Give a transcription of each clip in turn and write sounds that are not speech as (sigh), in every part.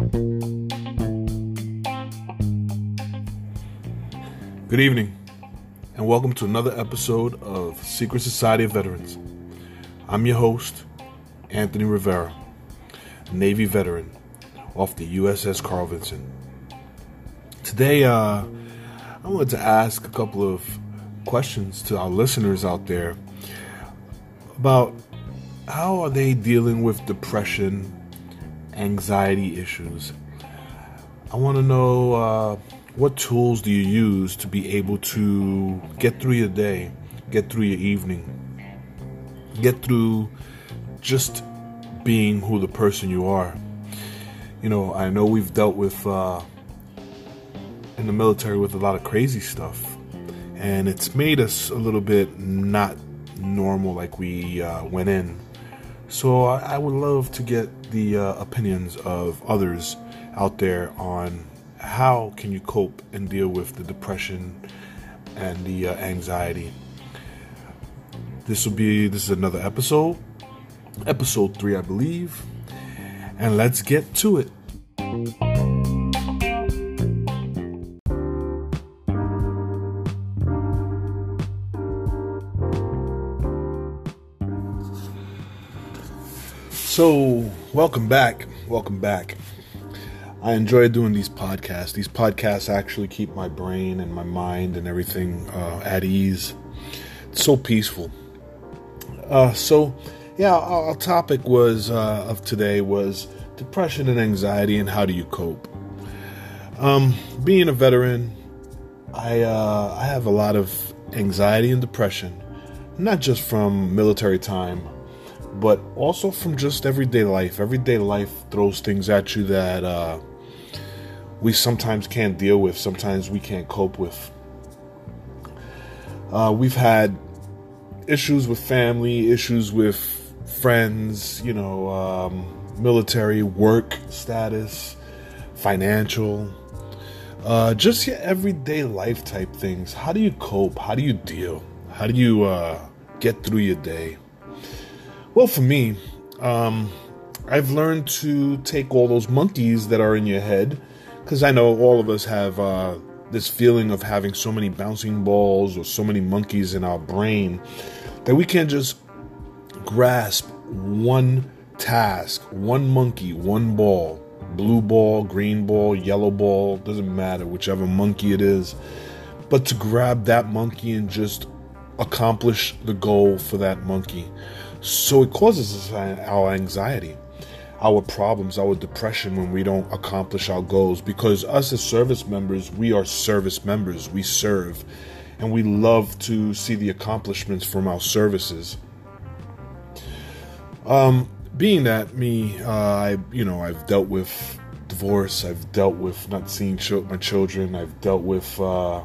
Good evening, and welcome to another episode of Secret Society of Veterans. I'm your host, Anthony Rivera, Navy veteran off the USS Carl Vinson. Today, uh, I wanted to ask a couple of questions to our listeners out there about how are they dealing with depression, anxiety issues. I want to know. Uh, what tools do you use to be able to get through your day, get through your evening, get through just being who the person you are? You know, I know we've dealt with uh, in the military with a lot of crazy stuff, and it's made us a little bit not normal like we uh, went in. So I, would love to get the uh, opinions of others out there on how can you cope and deal with the depression and the uh, anxiety. This will be this is another episode, episode three, I believe, and let's get to it. So, welcome back. Welcome back. I enjoy doing these podcasts. These podcasts actually keep my brain and my mind and everything uh, at ease. It's so peaceful. Uh, so, yeah, our, our topic was uh, of today was depression and anxiety and how do you cope. Um, being a veteran, I uh, I have a lot of anxiety and depression, not just from military time, but also from just everyday life. Everyday life throws things at you that uh, we sometimes can't deal with, sometimes we can't cope with. Uh, we've had issues with family, issues with friends, you know, um, military work status, financial, uh, just your everyday life type things. How do you cope? How do you deal? How do you uh, get through your day? Well, for me, um, I've learned to take all those monkeys that are in your head because I know all of us have uh, this feeling of having so many bouncing balls or so many monkeys in our brain that we can't just grasp one task, one monkey, one ball, blue ball, green ball, yellow ball, doesn't matter, whichever monkey it is, but to grab that monkey and just accomplish the goal for that monkey. So it causes us our anxiety our problems, our depression when we don't accomplish our goals. Because us as service members, we are service members. We serve. And we love to see the accomplishments from our services. Um, being that me, uh, I you know I've dealt with divorce. I've dealt with not seeing my children. I've dealt with uh,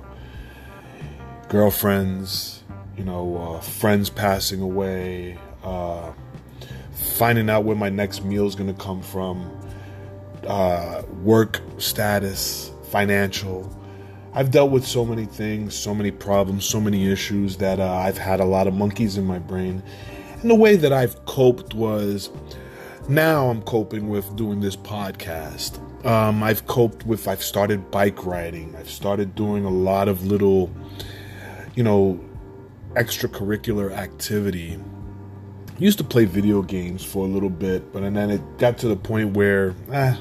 girlfriends. You know, uh, friends passing away. Uh, finding out where my next meal is going to come from, uh, work status, financial. I've dealt with so many things, so many problems, so many issues that uh, I've had a lot of monkeys in my brain. And the way that I've coped was now I'm coping with doing this podcast. Um, I've coped with, I've started bike riding. I've started doing a lot of little, you know, extracurricular activity used to play video games for a little bit, but and then it got to the point where, eh,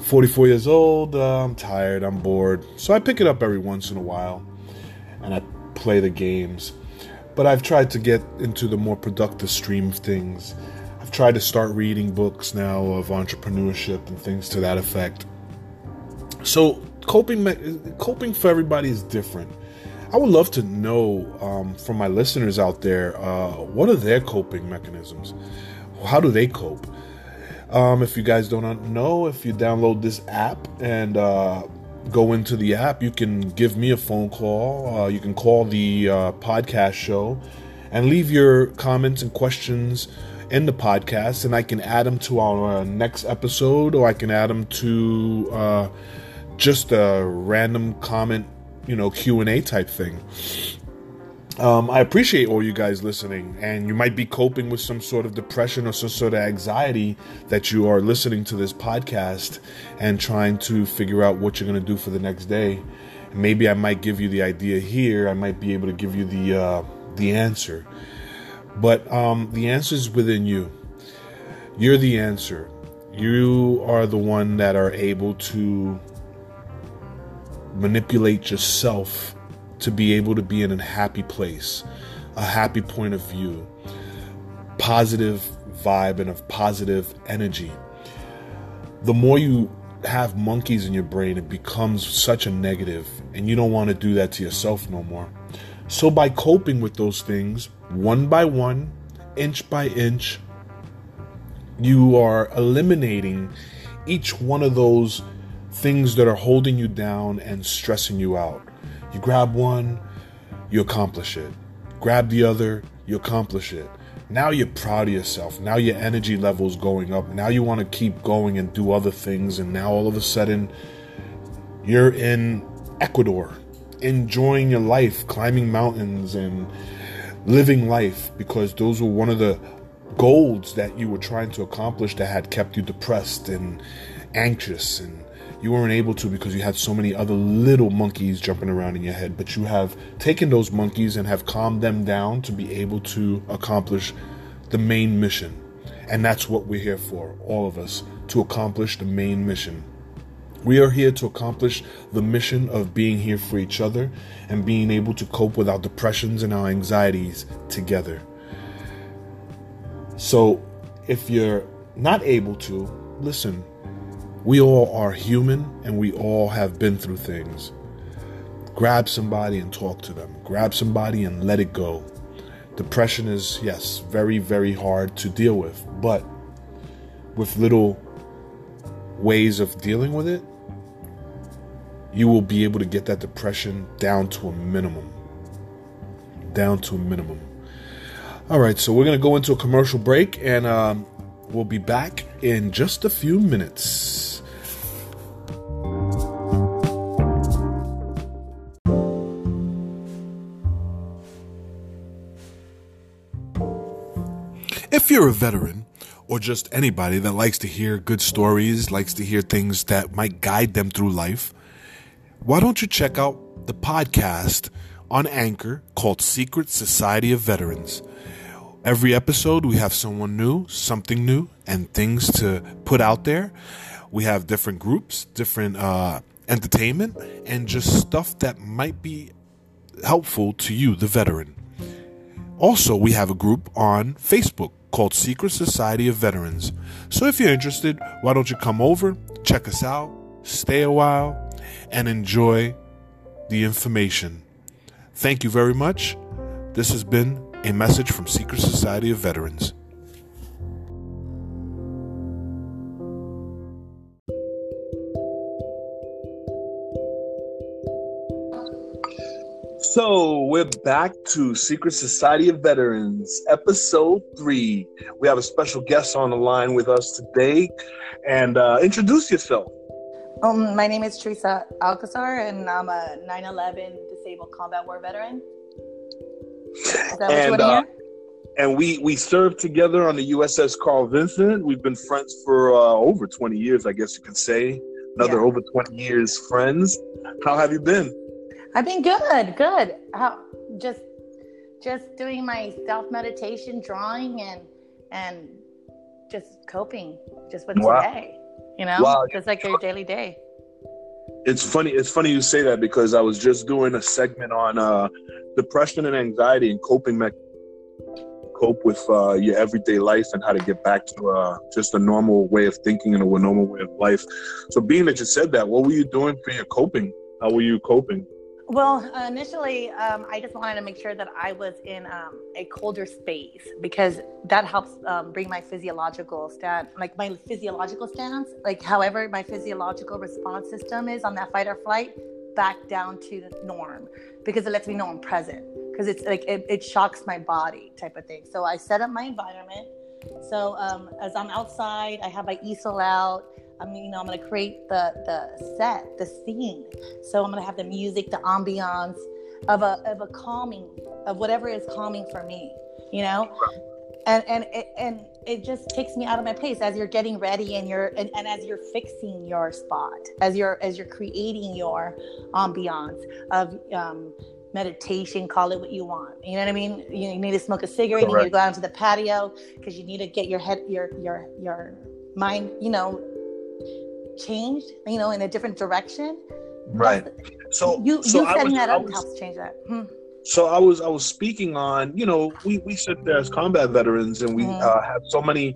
44 years old, uh, I'm tired, I'm bored. So I pick it up every once in a while and I play the games. But I've tried to get into the more productive stream of things. I've tried to start reading books now of entrepreneurship and things to that effect. So coping coping for everybody is different. I would love to know um, from my listeners out there uh, what are their coping mechanisms? How do they cope? Um, if you guys don't know, if you download this app and uh, go into the app, you can give me a phone call. Uh, you can call the uh, podcast show and leave your comments and questions in the podcast, and I can add them to our next episode, or I can add them to uh, just a random comment you know q&a type thing um, I appreciate all you guys listening, and you might be coping with some sort of depression or some sort of anxiety that you are listening to this podcast and trying to figure out what you're going to do for the next day. Maybe I might give you the idea here. I might be able to give you the uh, the answer, but um, the answer is within you. You're the answer. You are the one that are able to manipulate yourself to be able to be in a happy place, a happy point of view, positive vibe, and of positive energy. The more you have monkeys in your brain, it becomes such a negative, and you don't want to do that to yourself no more. So, by coping with those things, one by one, inch by inch, you are eliminating each one of those things that are holding you down and stressing you out. You grab one, you accomplish it. Grab the other, you accomplish it. Now you're proud of yourself. Now your energy level's going up. Now you want to keep going and do other things. And now all of a sudden, you're in Ecuador, enjoying your life, climbing mountains and living life because those were one of the goals that you were trying to accomplish that had kept you depressed and anxious and you weren't able to because you had so many other little monkeys jumping around in your head. But you have taken those monkeys and have calmed them down to be able to accomplish the main mission. And that's what we're here for, all of us, to accomplish the main mission. We are here to accomplish the mission of being here for each other and being able to cope with our depressions and our anxieties together. So, if you're not able to, listen, we all are human and we all have been through things. Grab somebody and talk to them. Grab somebody and let it go. Depression is, yes, very, very hard to deal with, but with little ways of dealing with it, you will be able to get that depression down to a minimum. Down to a minimum. All right, so we're going to go into a commercial break and um, we'll be back in just a few minutes. You're a veteran, or just anybody that likes to hear good stories, likes to hear things that might guide them through life, why don't you check out the podcast on Anchor called Secret Society of Veterans? Every episode, we have someone new, something new, and things to put out there. We have different groups, different uh, entertainment, and just stuff that might be helpful to you, the veteran. Also, we have a group on Facebook called Secret Society of Veterans. So if you're interested, why don't you come over, check us out, stay a while, and enjoy the information. Thank you very much. This has been a message from Secret Society of Veterans. So we're back to Secret Society of Veterans, episode three. We have a special guest on the line with us today, and uh, introduce yourself. Um, my name is Teresa Alcazar, and I'm a 9/11 disabled combat war veteran. and uh, and we we served together on the USS Carl Vinson. We've been friends for uh, over 20 years, I guess you could say. Another yeah. over 20 years friends. How have you been? I've been good, good. How just just doing my self meditation, drawing, and and just coping, just with wow. today. You know, wow. just like your daily day. It's funny. It's funny you say that because I was just doing a segment on uh, depression and anxiety and coping me- cope with uh, your everyday life and how to get back to uh, just a normal way of thinking and a normal way of life. So, being that you said that, what were you doing for your coping? How were you coping? Well, initially, um, I just wanted to make sure that I was in um, a colder space because that helps um, bring my physiological stand, like my physiological stance, like however my physiological response system is on that fight or flight, back down to the norm because it lets me know I'm present because it's like it, it, shocks my body type of thing. So I set up my environment. So um, as I'm outside, I have my easel out. I'm you know I'm gonna create the the set, the scene. So I'm gonna have the music, the ambiance of a of a calming of whatever is calming for me you know? And and it, and it just takes me out of my place as you're getting ready and you're and, and as you're fixing your spot as you're as you're creating your ambiance of um, meditation call it what you want. You know what i mean? You need to smoke a cigarette you need to go out to the patio because you need to get your head your your your mind you know changed you know in a different direction right so you so you setting was, that up was, helps change that hmm. so i was i was speaking on you know we we sit there as combat veterans and we mm-hmm. uh, have so many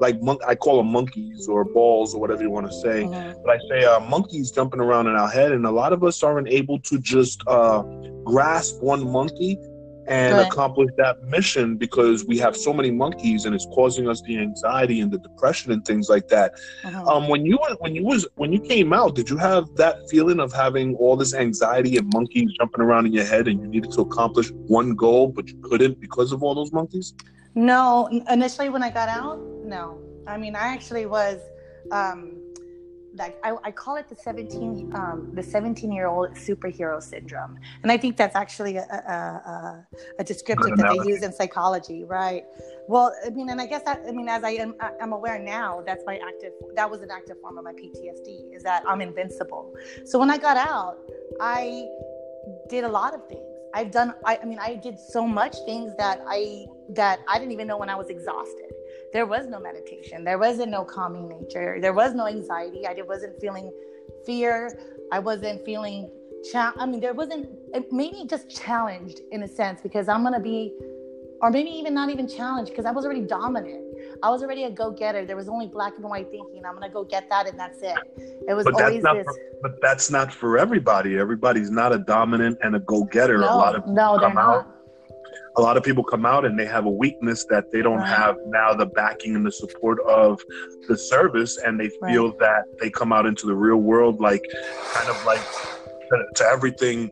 like monk i call them monkeys or balls or whatever you want to say mm-hmm. but i say uh, monkeys jumping around in our head and a lot of us aren't able to just uh, grasp one monkey and accomplish that mission because we have so many monkeys and it's causing us the anxiety and the depression and things like that. Uh-huh. Um, when you when you was when you came out, did you have that feeling of having all this anxiety and monkeys jumping around in your head and you needed to accomplish one goal but you couldn't because of all those monkeys? No, initially when I got out, no. I mean, I actually was. Um, like I, I, call it the 17 um, the 17 year old superhero syndrome. And i think that's actually a, a, a, a descriptive that they use in psychology right? Well i mean and i guess that i mean as i am i'm aware now that's my active that was an active form of my ptsd is that i'm invincible. So when i got out i did a lot of things. I've done I, I mean i did so much things that i that i didn't even know when i was exhausted there was no meditation there wasn't no calming nature there was no anxiety i wasn't feeling fear i wasn't feeling cha- i mean there wasn't eh, maybe just challenged in a sense because i'm gonna be or maybe even not even challenged because i was already dominant I was already a go-getter. There was only black and white thinking. I'm gonna go get that, and that's it. It was but always this. For, but that's not for everybody. Everybody's not a dominant and a go-getter. No, a lot of no, they're not a lot of people come out and they have a weakness that they don't right. have now the backing and the support of the service and they feel right. that they come out into the real world like kind of like to, to everything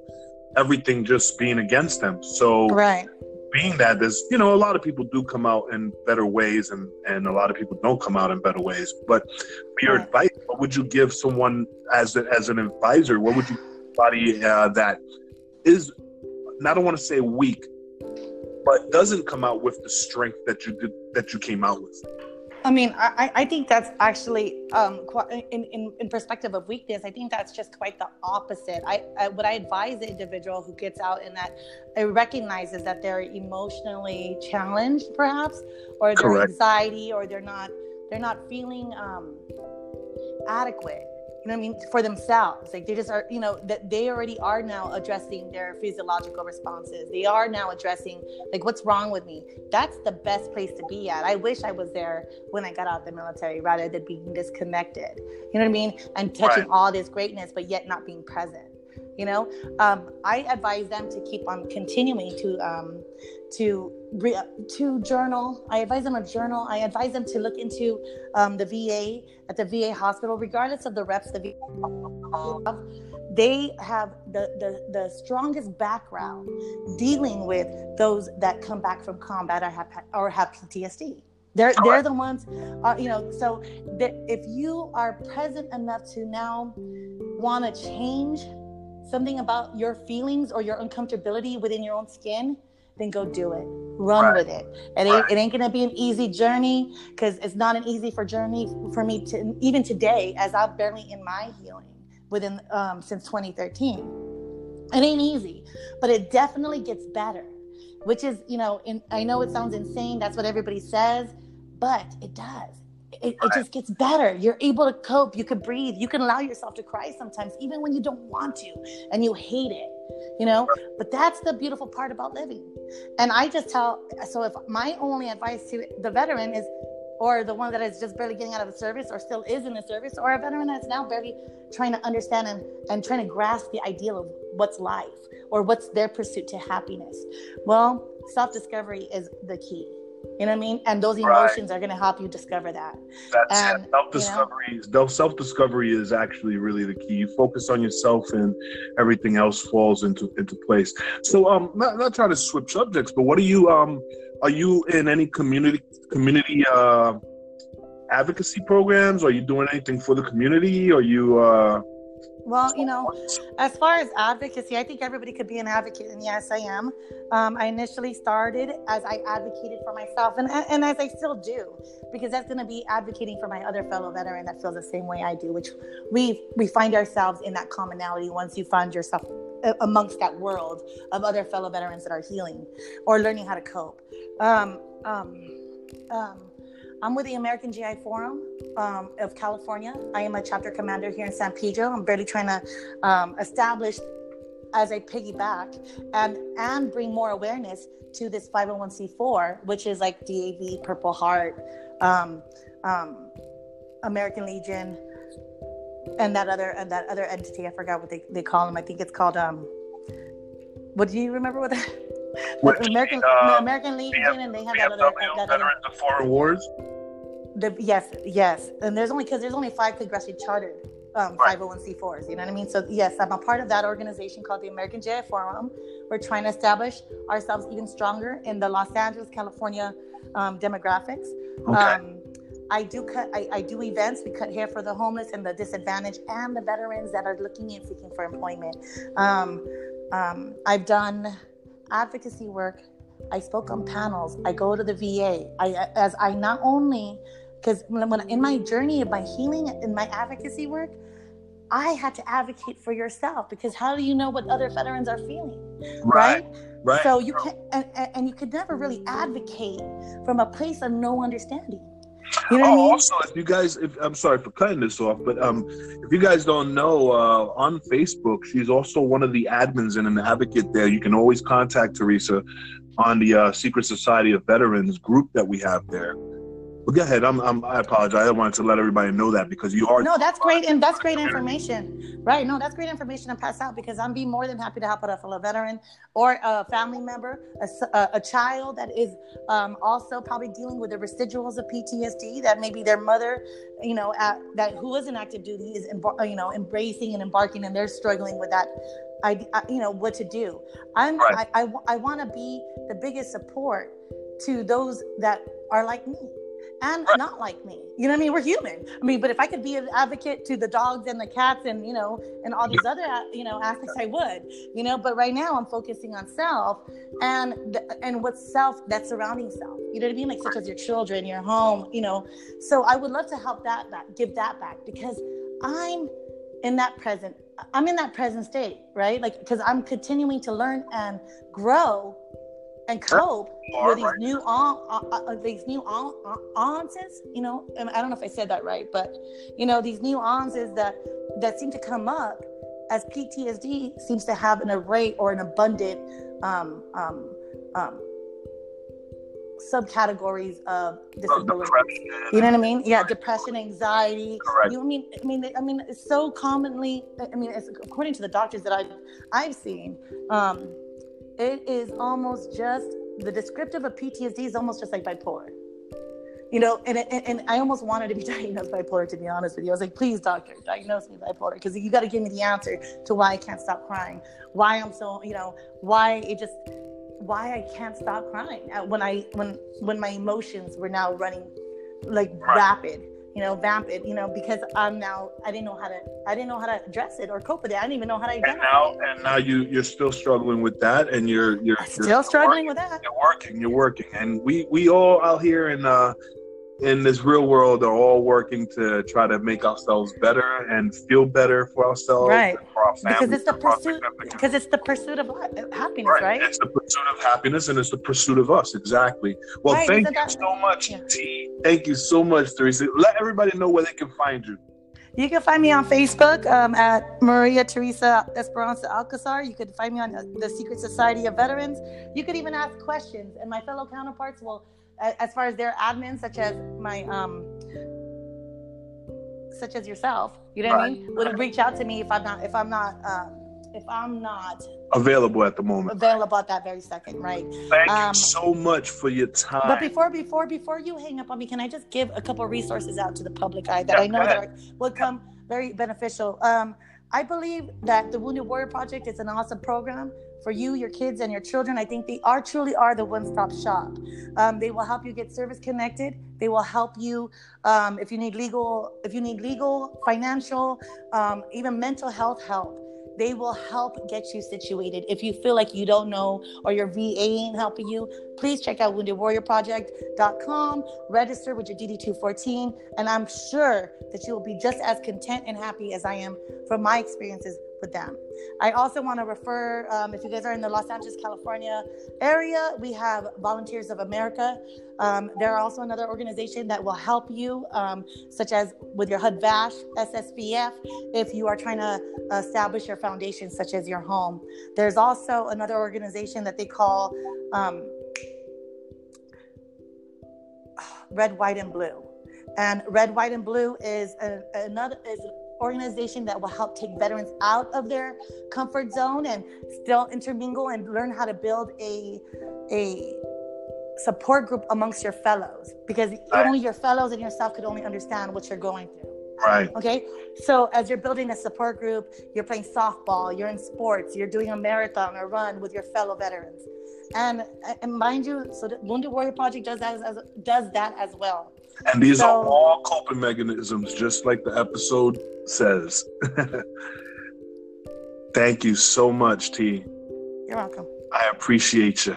everything just being against them so right being that there's you know a lot of people do come out in better ways and and a lot of people don't come out in better ways but for your right. advice what would you give someone as a, as an advisor what would you body uh, that is I don't want to say weak but doesn't come out with the strength that you did that you came out with. I mean, I, I think that's actually um, in, in, in perspective of weakness. I think that's just quite the opposite. I, I what I advise the individual who gets out in that it recognizes that they're emotionally challenged, perhaps, or their anxiety, or they're not they're not feeling um, adequate you know what I mean, for themselves. Like they just are, you know, that they already are now addressing their physiological responses. They are now addressing like what's wrong with me. That's the best place to be at. I wish I was there when I got out of the military rather than being disconnected. You know what I mean? And touching right. all this greatness, but yet not being present. You know, um, I advise them to keep on continuing to um, to to journal. I advise them a journal. I advise them to look into um, the VA at the VA hospital, regardless of the reps the VA they have the, the, the strongest background dealing with those that come back from combat or have or have PTSD. They're they're the ones, uh, you know. So that if you are present enough to now want to change something about your feelings or your uncomfortability within your own skin, then go do it. Run right. with it. It ain't, it ain't gonna be an easy journey because it's not an easy for journey for me to even today as I'm barely in my healing within um, since 2013. It ain't easy, but it definitely gets better. Which is, you know, in, I know it sounds insane. That's what everybody says, but it does it, it, just gets better. You're able to cope. You can breathe. You can allow yourself to cry sometimes, even when you don't want to and you hate it, you know? But that's the beautiful part about living. And I just tell so if my only advice to the veteran is, or the one that is just barely getting out of the service or still is in the service, or a veteran that's now barely trying to understand and, and trying to grasp the ideal of what's life or what's their pursuit to happiness. Well, self discovery is the key you know what I mean? And those emotions right. are going to help you discover that. That's and, self discovery. You know, self discovery is actually really the key. You focus on yourself, and everything else falls into into place. So, um, not not trying to switch subjects, but what are you um, are you in any community community uh advocacy programs? Are you doing anything for the community? Are you uh Well, you know, as far as advocacy, I think everybody could be an advocate, and yes, I am. Um, I initially started as I advocated for myself, and and as I still do, because that's going to be advocating for my other fellow veteran that feels the same way I do. Which we we find ourselves in that commonality once you find yourself uh, amongst that world of other fellow veterans that are healing or learning how to cope. Um, um, um, I'm with the American GI Forum um, of California. I am a chapter commander here in San Pedro. I'm barely trying to um, establish as a piggyback and and bring more awareness to this 501c4, which is like DAV, Purple Heart, um, um, American Legion, and that other and that other entity. I forgot what they, they call them. I think it's called um. What do you remember what that? (laughs) What, American uh, American Legion, and they have that other, VFW, that other Veterans of Foreign Wars. The, yes, yes, and there's only because there's only five congressionally chartered um, Right. 501c4s. You know what I mean? So yes, I'm a part of that organization called the American GI Forum. We're trying to establish ourselves even stronger in the Los Angeles, California um, demographics. Okay. Um, I do cut. I, I do events. We cut hair for the homeless and the disadvantaged, and the veterans that are looking and seeking for employment. Um, um, I've done advocacy work. I spoke on panels. I go to the VA. I as I not only because when, when in my journey of my healing in my advocacy work, I had to advocate for yourself because how do you know what other veterans are feeling, right? Right. So you can and, and and you could never really advocate from a place of no understanding. You know what I oh, mean? also, if you guys, if I'm sorry for cutting this off, but um, if you guys don't know, uh, on Facebook, she's also one of the admins and an advocate there. You can always contact Teresa on the uh, Secret Society of Veterans group that we have there. But go ahead. I'm, I'm I apologize. I wanted to let everybody know that because you are. No, that's great, and that's great information, right? No, that's great information to pass out because I'm be more than happy to help out a fellow veteran or a family member, a, a child that is um, also probably dealing with the residuals of PTSD that maybe their mother, you know, at, that who is in active duty is, embar- you know, embracing and embarking, and they're struggling with that. I, I you know, what to do. I'm, Right. I, I, I want to be the biggest support to those that are like me and not like me. You know what I mean? We're human. I mean, but if I could be an advocate to the dogs and the cats and you know and all these other uh, you know aspects, I would. You know, but right now I'm focusing on self and the, and what's self that surrounding self. You know what I mean? Like such as your children, your home. You know, so I would love to help that back, give that back because I'm in that present. I'm in that present state, right? Like because I'm continuing to learn and grow and cope with these right. new on, uh, uh, these new on, uh, nuances you know and i don't know if i said that right but you know these nuances that that seem to come up as ptsd seems to have an array or an abundant um, um, um, subcategories of disability you know what I mean? Yeah, depression, anxiety. Correct. You know what I mean? I mean, I mean, it's so commonly. I mean, it's, according to the doctors that I've I've seen, um, it is almost just the descriptive of PTSD is almost just like bipolar. You know, and, and and I almost wanted to be (laughs) diagnosed bipolar to be honest with you. I was like, please, doctor, diagnose me bipolar because you got to give me the answer to why I can't stop crying, why I'm so, you know, why it just why I can't stop crying when I when when my emotions were now running like rapid, you know, vamp it, you know, because I'm now I didn't know how to I didn't know how to address it or cope with it. I didn't even know how to And identify now, it. and now you you're still struggling with that, and you're you're, you're still struggling with that. You're working. You're working, and we we all out here in uh in this real world are all working to try to make ourselves better and feel better for ourselves, Right. for our families, Because it's the and for our pursuit because it's the pursuit of happiness, Right. right? It's the pursuit of happiness and it's the pursuit of us. Exactly. Well, Right, thank isn't you that- so much, Yeah. T. Thank you so much, Teresa. Let everybody know where they can find you. You can find me on Facebook um, at Maria Teresa Esperanza Alcazar. You could find me on the Secret Society of Veterans. You could even ask questions, and my fellow counterparts will, as far as their admins, such as my, um, such as yourself, you know what I mean, would reach out to me if I'm not, if I'm not, um, if I'm not Available at the moment. available at that very second, right? Thank Um, you so much for your time. But before, before, before you hang up on me, can I just give a couple resources out to the public eye that Yeah, I know that would come very beneficial? Um, I believe that the Wounded Warrior Project is an awesome program for you, your kids, and your children. I think they are truly are the one-stop shop. Um, they will help you get service connected. They will help you um, if you need legal, if you need legal, financial, um, even mental health help. They will help get you situated. If you feel like you don't know or your VA ain't helping you, please check out woundedwarriorproject.com, register with your DD214, and I'm sure that you will be just as content and happy as I am from my experiences with them. I also want to refer, um, if you guys are in the Los Angeles, California area, we have Volunteers of America. Um, they're also another organization that will help you, um, such as with your HUD VASH, SSVF, if you are trying to establish your foundation, such as your home. There's also another organization that they call um, Red, White, and Blue. And Red, White, and Blue is a, another is organization that will help take veterans out of their comfort zone and still intermingle and learn how to build a a support group amongst your fellows because right. only your fellows and yourself could only understand what you're going through. Right. Okay. So as you're building a support group, you're playing softball, you're in sports, you're doing a marathon or run with your fellow veterans. And, and mind you, so the Wounded Warrior Project does that as, does that as well. And these so, are all coping mechanisms, just like the episode says. (laughs) Thank you so much, T. You're welcome. I appreciate you.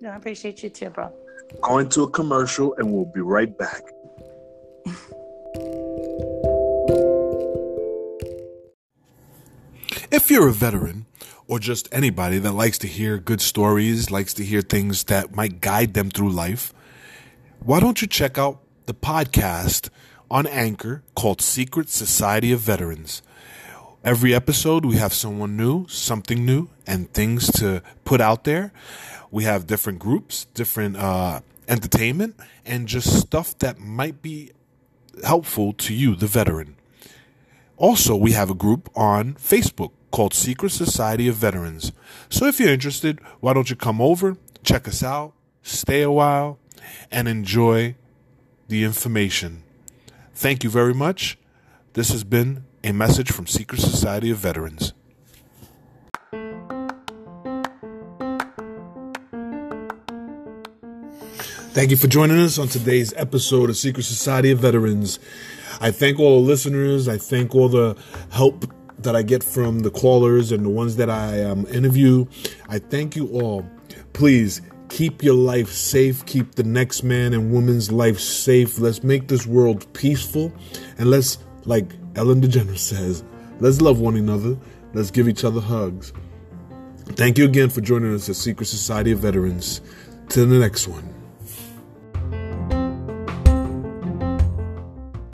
Yeah, I appreciate you too, bro. Going to a commercial and we'll be right back. if you're a veteran or just anybody that likes to hear good stories, likes to hear things that might guide them through life, why don't you check out the podcast on Anchor called Secret Society of Veterans? Every episode, we have someone new, something new, and things to put out there. We have different groups, different uh, entertainment, and just stuff that might be helpful to you, the veteran. Also, we have a group on Facebook called Secret Society of Veterans. So if you're interested, why don't you come over, check us out, stay a while, and enjoy the information. Thank you very much. This has been a message from Secret Society of Veterans. Thank you for joining us on today's episode of Secret Society of Veterans. I thank all the listeners. I thank all the help that I get from the callers and the ones that I um, interview. I thank you all. Please keep your life safe. Keep the next man and woman's life safe. Let's make this world peaceful. And let's, like Ellen DeGeneres says, let's love one another. Let's give each other hugs. Thank you again for joining us at Secret Society of Veterans. Till the next one.